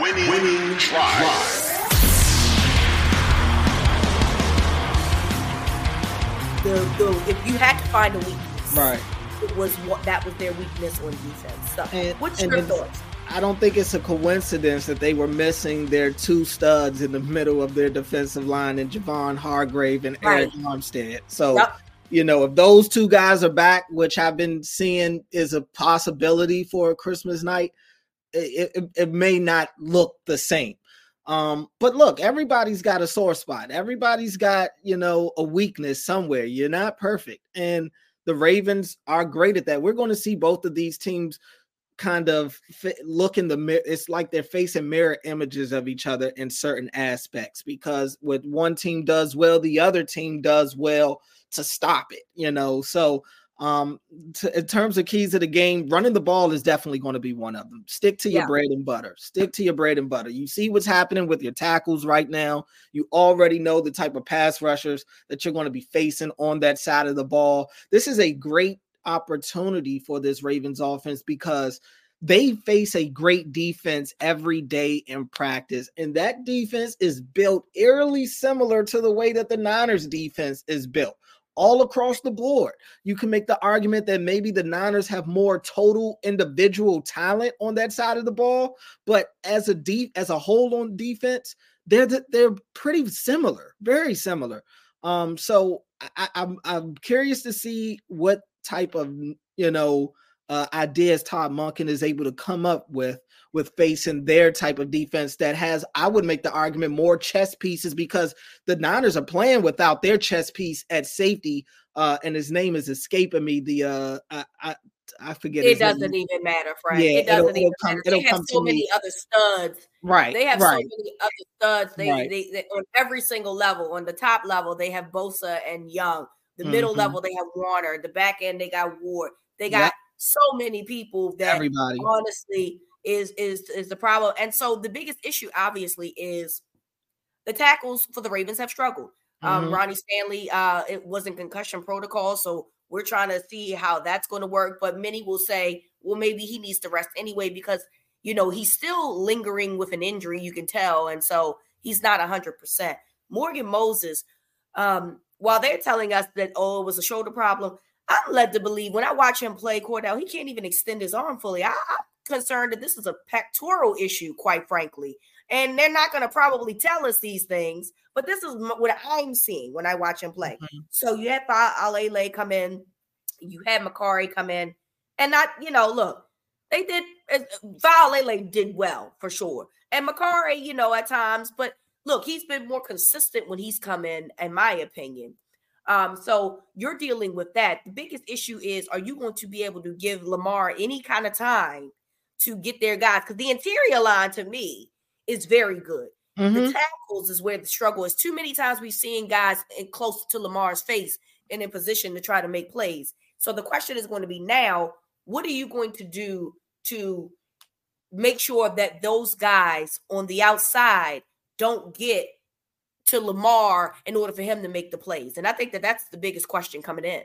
winning, winning drive. The, the, if you had to find a weakness, Right. it was what that was their weakness on defense. So, And- what's and your thoughts? I don't think it's a coincidence that they were missing their two studs in the middle of their defensive line and Javon Hargrave and Arik Right. Armstead. So, Yep. you know, if those two guys are back, which I've been seeing is a possibility for a Christmas night, it, it, it may not look the same. Um, but look, everybody's got a sore spot. Everybody's got, you know, a weakness somewhere. You're not perfect. And the Ravens are great at that. We're going to see both of these teams kind of fi- look in the mirror. It's like they're facing mirror images of each other in certain aspects because what one team does well, the other team does well to stop it, you know. So, um, t- in terms of keys of the game, running the ball is definitely going to be one of them. Stick to your Yeah. bread and butter. Stick to your bread and butter. You see what's happening with your tackles right now. You already know the type of pass rushers that you're going to be facing on that side of the ball. This is a great opportunity for this Ravens offense because they face a great defense every day in practice. And that defense is built eerily similar to the way that the Niners defense is built. All across the board, you can make the argument that maybe the Niners have more total individual talent on that side of the ball, but as a deep as a whole on defense, they're the- they're pretty similar, very similar. Um, so I, I'm I'm curious to see what type of you know uh, ideas Todd Monken is able to come up with with facing their type of defense that has, I would make the argument, more chess pieces because the Niners are playing without their chess piece at safety, uh, and his name is escaping me. The uh, I, I, I forget. It doesn't even matter, Frank. Yeah, it doesn't it'll- even it'll come- matter. They have so many me. other studs. Right, They have right. so many other studs. They, Right. they, they on every single level. On the top level, they have Bosa and Young. The middle Mhm. level, they have Warner. The back end, they got Ward. They got Yep. so many people that Everybody. honestly is is is the problem. And so the biggest issue, obviously, is the tackles for the Ravens have struggled. Um, Mhm. Ronnie Stanley, uh, it wasn't concussion protocol, so we're trying to see how that's going to work. But many will say, well, maybe he needs to rest anyway because you know he's still lingering with an injury. You can tell, and so he's not hundred percent. Morgan Moses, um, while they're telling us that oh it was a shoulder problem, I'm led to believe when I watch him play Cordell, he can't even extend his arm fully. I, I'm concerned that this is a pectoral issue, quite frankly. And they're not going to probably tell us these things, but this is what I'm seeing when I watch him play. So you had Alele come in, you had Mekari come in, and not, you know, look, they did, Alele did well for sure. And Mekari, you know, at times, but look, he's been more consistent when he's come in, in my opinion. Um, so you're dealing with that. The biggest issue is are you going to be able to give Lamar any kind of time to get their guys? Because the interior line to me is very good. The Mhm. tackles is where the struggle is. Too many times we've seen guys in close to Lamar's face and in position to try to make plays. So the question is going to be now, what are you going to do to make sure that those guys on the outside don't get to Lamar in order for him to make the plays? And I think that that's the biggest question coming in.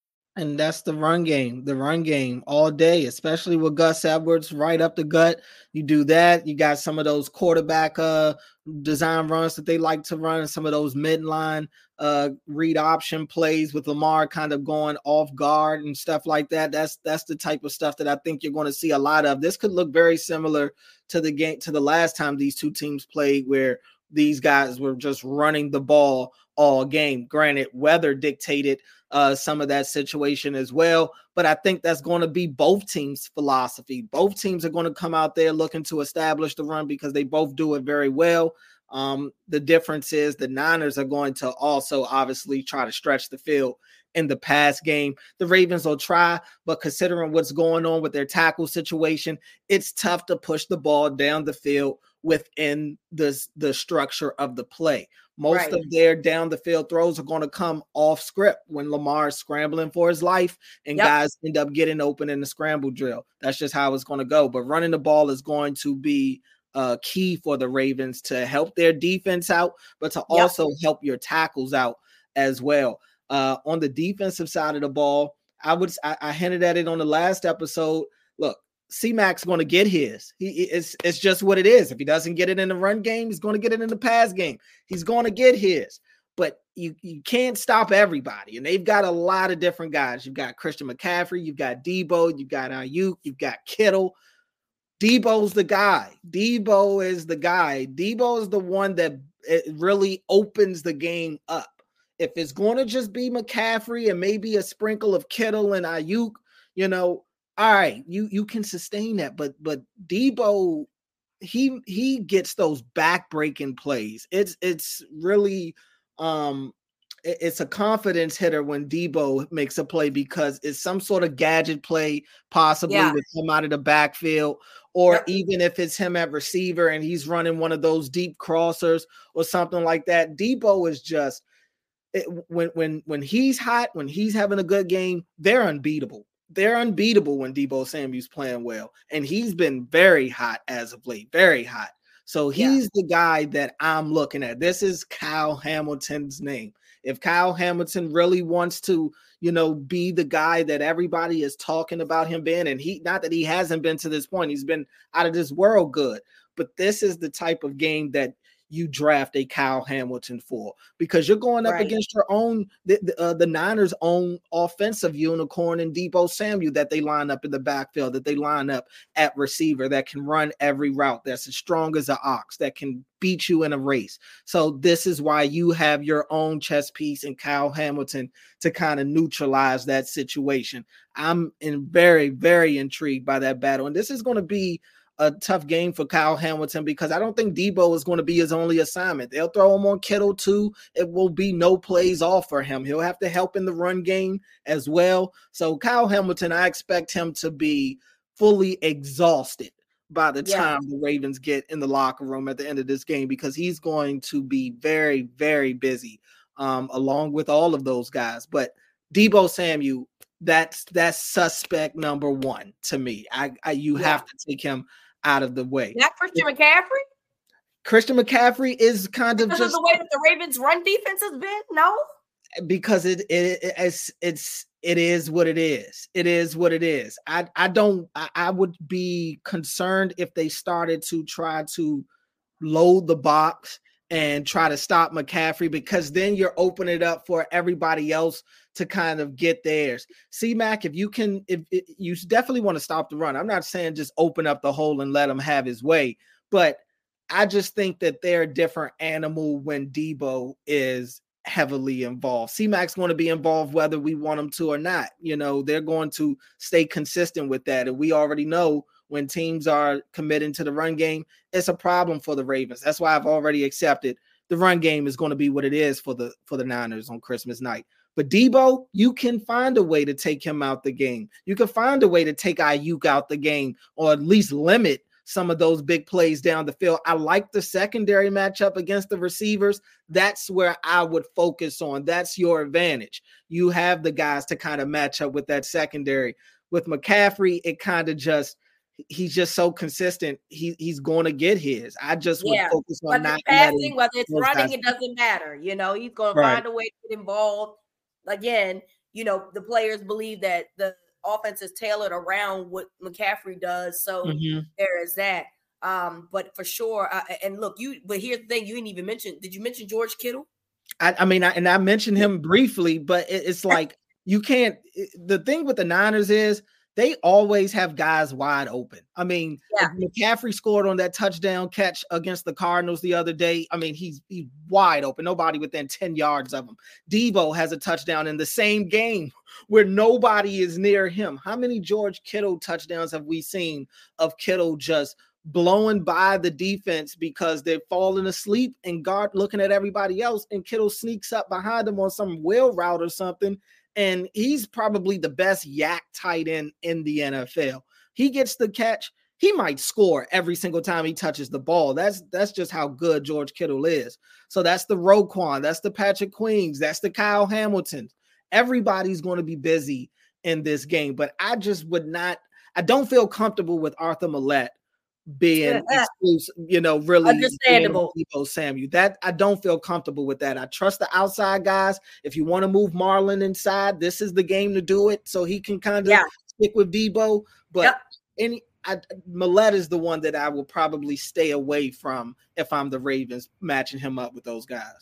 And that's the run game, the run game all day, especially with Gus Edwards right up the gut. You do that. You got some of those quarterback uh design runs that they like to run, and some of those midline uh read option plays with Lamar kind of going off guard and stuff like that. That's that's the type of stuff that I think you're going to see a lot of. This could look very similar to the game to the last time these two teams played where these guys were just running the ball all game. Granted, weather dictated uh, some of that situation as well. But I think that's going to be both teams' philosophy. Both teams are going to come out there looking to establish the run because they both do it very well. Um, the difference is the Niners are going to also obviously try to stretch the field in the pass game. The Ravens will try, but considering what's going on with their tackle situation, it's tough to push the ball down the field within the, the structure of the play. Most right. of their down the field throws are going to come off script when Lamar is scrambling for his life and yep. guys end up getting open in the scramble drill. That's just how it's going to go. But running the ball is going to be uh, key for the Ravens to help their defense out, but to yep. also help your tackles out as well. Uh, on the defensive side of the ball, I would I, I hinted at it on the last episode. Look, C Mac's going to get his. He it's it's just what it is. If he doesn't get it in the run game, he's going to get it in the pass game. He's going to get his. But you you can't stop everybody, and they've got a lot of different guys. You've got Christian McCaffrey, you've got Deebo, you've got Aiyuk, you've got Kittle. Deebo's the guy. Deebo is the guy. Deebo is the one that it really opens the game up. If it's going to just be McCaffrey and maybe a sprinkle of Kittle and Aiyuk, you know, all right, you you can sustain that, but but Deebo, he he gets those back-breaking plays. It's it's really um it's a confidence hitter when Deebo makes a play because it's some sort of gadget play, possibly yeah. with him out of the backfield, or yep. even if it's him at receiver and he's running one of those deep crossers or something like that. Deebo is just it, when when when he's hot, when he's having a good game, they're unbeatable they're unbeatable when Deebo Samuel's playing well, and he's been very hot as of late, very hot. So he's yeah. the guy that I'm looking at. This is Kyle Hamilton's name. If Kyle Hamilton really wants to, you know, be the guy that everybody is talking about him being, and he not that he hasn't been to this point, he's been out of this world good. But this is the type of game that you draft a Kyle Hamilton for because you're going up right. against your own the the, uh, the, Niners' own offensive unicorn and Deebo Samuel that they line up in the backfield, that they line up at receiver, that can run every route, that's as strong as an ox, that can beat you in a race. So this is why you have your own chess piece in Kyle Hamilton to kind of neutralize that situation. I'm in very very intrigued by that battle, and this is going to be a tough game for Kyle Hamilton because I don't think Deebo is going to be his only assignment. They'll throw him on Kittle too. It will be no plays off for him. He'll have to help in the run game as well. So Kyle Hamilton, I expect him to be fully exhausted by the time the Ravens get in the locker room at the end of this game because he's going to be very, very busy um, along with all of those guys. But Deebo Samuel, that's that's suspect number one to me. I, I you yeah. have to take him out of the way. Not Christian McCaffrey. Christian McCaffrey is kind because of just of the way that the Ravens' run defense has been. No, because it, it it's it's it is what it is. It is what it is. I I don't. I, I would be concerned if they started to try to load the box and try to stop McCaffrey because then you're opening it up for everybody else to kind of get theirs. C Mac, if you can, if, if you definitely want to stop the run. I'm not saying just open up the hole and let him have his way, but I just think that they're a different animal when Deebo is heavily involved. C Mac's going to be involved whether we want him to or not. You know, they're going to stay consistent with that. And we already know when teams are committing to the run game, it's a problem for the Ravens. That's why I've already accepted the run game is going to be what it is for the for the Niners on Christmas night. But Deebo, you can find a way to take him out the game. You can find a way to take Aiyuk out the game, or at least limit some of those big plays down the field. I like the secondary matchup against the receivers. That's where I would focus on. That's your advantage. You have the guys to kind of match up with that secondary. With McCaffrey, it kind of just he's just so consistent. He he's going to get his. I just yeah. would focus on whether not passing, whether it's running, guys. it doesn't matter. You know, he's going right. to find a way to get involved. Again, you know, the players believe that the offense is tailored around what McCaffrey does. So mm-hmm. there is that. Um, but for sure, uh, and look, you. But here's the thing: you didn't even mention. Did you mention George Kittle? I, I mean, I, and I mentioned him briefly, but it, it's like you can't. It, the thing with the Niners is they always have guys wide open. I mean, yeah. McCaffrey scored on that touchdown catch against the Cardinals the other day. I mean, he's he's wide open. Nobody within 10 yards of him. Deebo has a touchdown in the same game where nobody is near him. How many George Kittle touchdowns have we seen of Kittle just blowing by the defense because they're falling asleep and guard looking at everybody else and Kittle sneaks up behind them on some wheel route or something and he's probably the best YAC tight end in the NFL. He gets the catch. He might score every single time he touches the ball. That's that's just how good George Kittle is. So that's the Roquan, that's the Patrick Queens, that's the Kyle Hamilton. Everybody's going to be busy in this game, but I just would not. I don't feel comfortable with Arthur Maulet being exclusive, you know, really understandable. Deebo Samuel. That I don't feel comfortable with that. I trust the outside guys. If you want to move Marlon inside, this is the game to do it. So he can kind of yeah. stick with Deebo. But yep. any I, Maulet is the one that I will probably stay away from if I'm the Ravens matching him up with those guys.